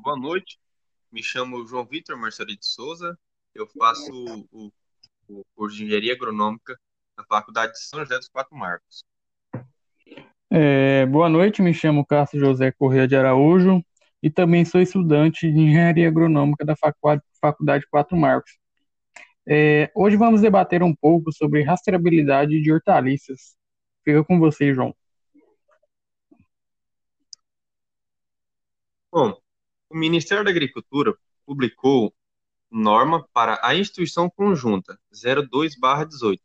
boa noite. Me chamo João Vitor Marcelo de Souza. Eu faço o, o curso de Engenharia Agronômica na Faculdade de São José dos Quatro Marcos. É, boa noite, me chamo Cássio José Corrêa de Araújo e também sou estudante de Engenharia Agronômica da Faculdade Quatro Marcos. É, hoje vamos debater um pouco sobre rastreabilidade de hortaliças. Fica com você, João. Bom, o Ministério da Agricultura publicou norma para a Instituição Conjunta 02/18,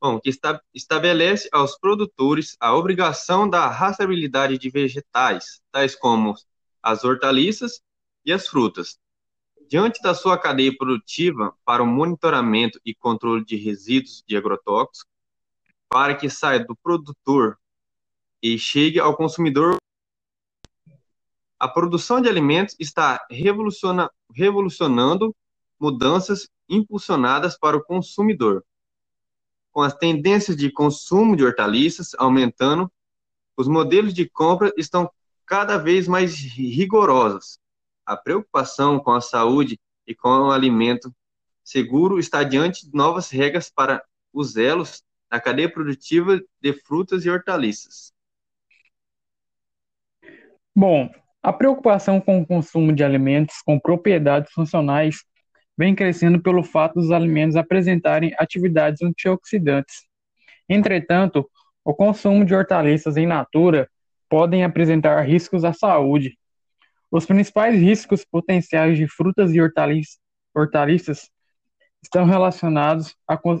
bom, que estabelece aos produtores a obrigação da rastreabilidade de vegetais, tais como as hortaliças e as frutas, diante da sua cadeia produtiva para o monitoramento e controle de resíduos de agrotóxicos, para que saia do produtor e chegue ao consumidor a produção de alimentos está revoluciona, revolucionando mudanças impulsionadas para o consumidor. Com as tendências de consumo de hortaliças aumentando, os modelos de compra estão cada vez mais rigorosos. A preocupação com a saúde e com o alimento seguro está diante de novas regras para os elos da cadeia produtiva de frutas e hortaliças. Bom, a preocupação com o consumo de alimentos com propriedades funcionais vem crescendo pelo fato dos alimentos apresentarem atividades antioxidantes. Entretanto, o consumo de hortaliças em natura podem apresentar riscos à saúde. Os principais riscos potenciais de frutas e hortaliças estão relacionados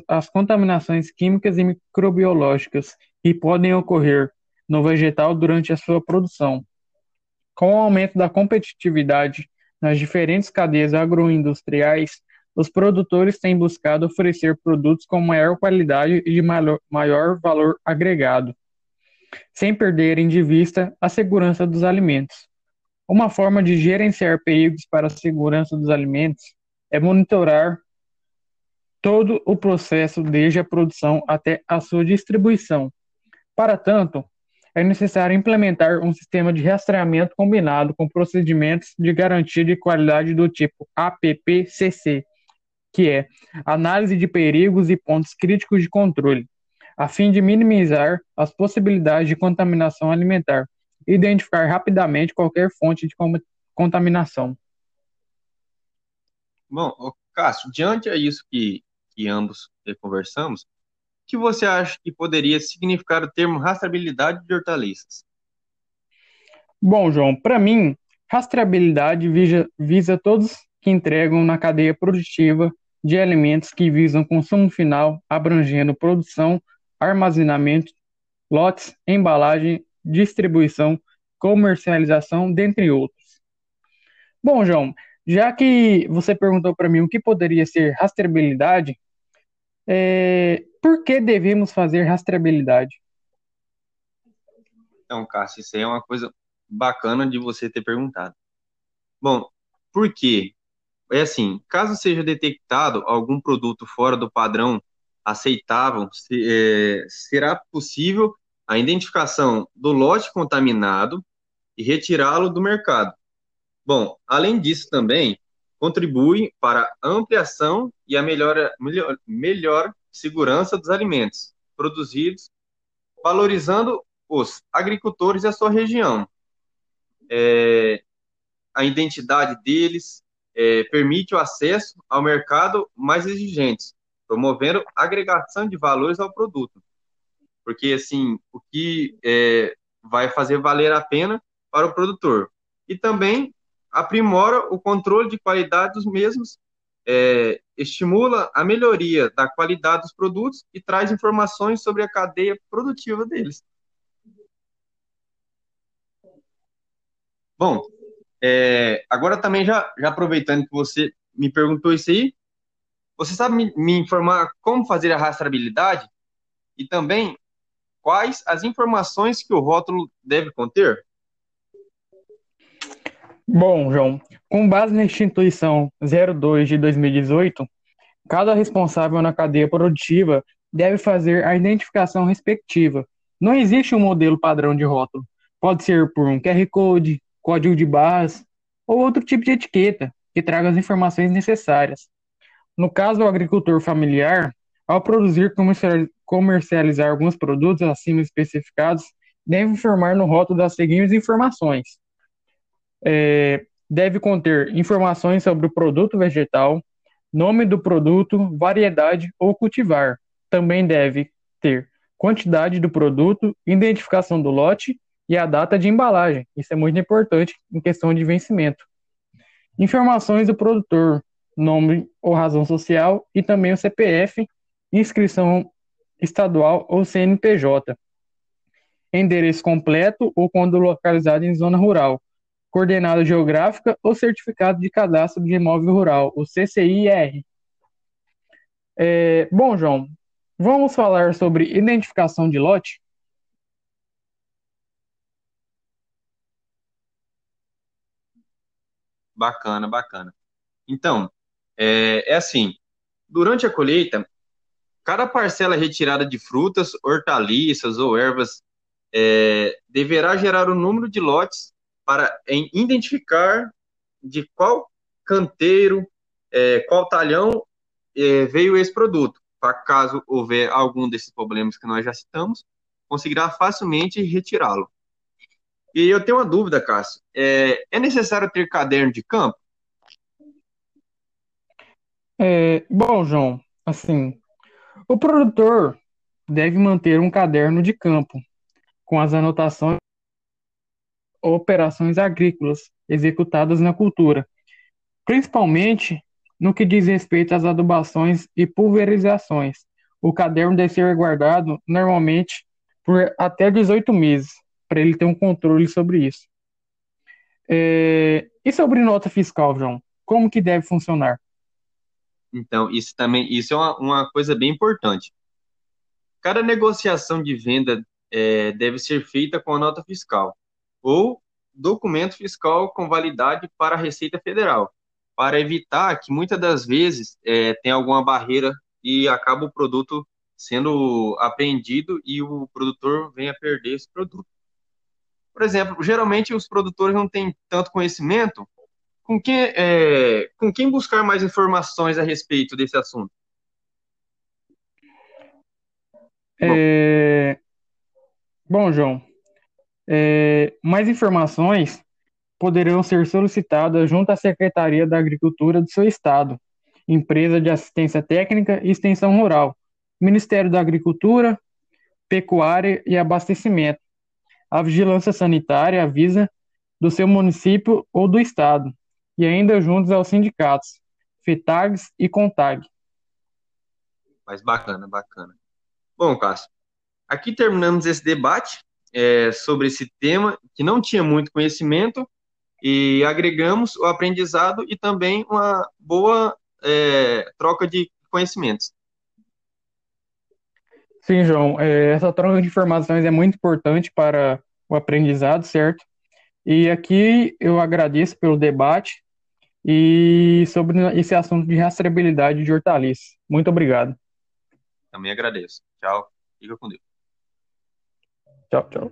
às contaminações químicas e microbiológicas que podem ocorrer no vegetal durante a sua produção. Com o aumento da competitividade nas diferentes cadeias agroindustriais, os produtores têm buscado oferecer produtos com maior qualidade e de maior valor agregado, sem perderem de vista a segurança dos alimentos. Uma forma de gerenciar perigos para a segurança dos alimentos é monitorar todo o processo desde a produção até a sua distribuição. Para tanto, é necessário implementar um sistema de rastreamento combinado com procedimentos de garantia de qualidade do tipo APPCC, que é Análise de Perigos e Pontos Críticos de Controle, a fim de minimizar as possibilidades de contaminação alimentar e identificar rapidamente qualquer fonte de contaminação. Bom, Cássio, diante disso que, que ambos conversamos, que você acha que poderia significar o termo rastreabilidade de hortaliças? Bom, João, para mim, rastreabilidade visa, visa todos que entregam na cadeia produtiva de alimentos que visam consumo final, abrangendo produção, armazenamento, lotes, embalagem, distribuição, comercialização, dentre outros. Bom, João, já que você perguntou para mim o que poderia ser rastreabilidade, é, por que devemos fazer rastreabilidade? Então, Cássio, isso aí é uma coisa bacana de você ter perguntado. Bom, por quê? É assim, caso seja detectado algum produto fora do padrão aceitável, se, é, será possível a identificação do lote contaminado e retirá-lo do mercado. Bom, além disso também, contribui para a ampliação e a melhora, melhor, melhor segurança dos alimentos produzidos, valorizando os agricultores e a sua região. É, a identidade deles é, permite o acesso ao mercado mais exigente, promovendo agregação de valores ao produto. Porque, assim, o que é, vai fazer valer a pena para o produtor. E também aprimora o controle de qualidade dos mesmos é, estimula a melhoria da qualidade dos produtos e traz informações sobre a cadeia produtiva deles. Bom, é, agora também já, já aproveitando que você me perguntou isso aí, você sabe me, me informar como fazer a rastreabilidade e também quais as informações que o rótulo deve conter? Bom, João, com base na instituição 02 de 2018, cada responsável na cadeia produtiva deve fazer a identificação respectiva. Não existe um modelo padrão de rótulo. Pode ser por um QR Code, código de barras, ou outro tipo de etiqueta que traga as informações necessárias. No caso do agricultor familiar, ao produzir e comercializar alguns produtos acima especificados, deve informar no rótulo das seguintes informações. É, deve conter informações sobre o produto vegetal, nome do produto, variedade ou cultivar. Também deve ter quantidade do produto, identificação do lote e a data de embalagem. Isso é muito importante em questão de vencimento. Informações do produtor, nome ou razão social e também o CPF, inscrição estadual ou CNPJ. Endereço completo ou quando localizado em zona rural. Coordenada geográfica ou certificado de cadastro de imóvel rural, o CCIR. É, bom, João, vamos falar sobre identificação de lote? Bacana, bacana. Então, é, é assim, durante a colheita, cada parcela retirada de frutas, hortaliças ou ervas é, deverá gerar o número de lotes para identificar de qual canteiro, é, qual talhão é, veio esse produto. Para caso houver algum desses problemas que nós já citamos, conseguirá facilmente retirá-lo. E eu tenho uma dúvida, Cássio. É, é necessário ter caderno de campo? É, bom, João, assim, o produtor deve manter um caderno de campo com as anotações operações agrícolas executadas na cultura, principalmente no que diz respeito às adubações e pulverizações. O caderno deve ser guardado normalmente por até 18 meses, para ele ter um controle sobre isso. É... E sobre nota fiscal, João? Como que deve funcionar? Então, isso também, isso é uma, uma coisa bem importante. Cada negociação de venda é, deve ser feita com a nota fiscal ou documento fiscal com validade para a Receita Federal, para evitar que muitas das vezes é, tem alguma barreira e acaba o produto sendo apreendido e o produtor venha perder esse produto. Por exemplo, geralmente os produtores não têm tanto conhecimento com quem, é, com quem buscar mais informações a respeito desse assunto? É... Bom, João, é... mais informações poderão ser solicitadas junto à Secretaria da Agricultura do seu estado, Empresa de Assistência Técnica e Extensão Rural, Ministério da Agricultura, Pecuária e Abastecimento. A Vigilância Sanitária avisa do seu município ou do estado, e ainda juntos aos sindicatos, FETAGs e CONTAG. Mas bacana, bacana. Bom, Cássio, aqui terminamos esse debate é, sobre esse tema que não tinha muito conhecimento e agregamos o aprendizado e também uma boa é, troca de conhecimentos. Sim, João, é, essa troca de informações é muito importante para o aprendizado, certo? E aqui eu agradeço pelo debate e sobre esse assunto de rastreabilidade de hortaliças. Muito obrigado. Também agradeço. Tchau. Fica com Deus. Tchau, tchau.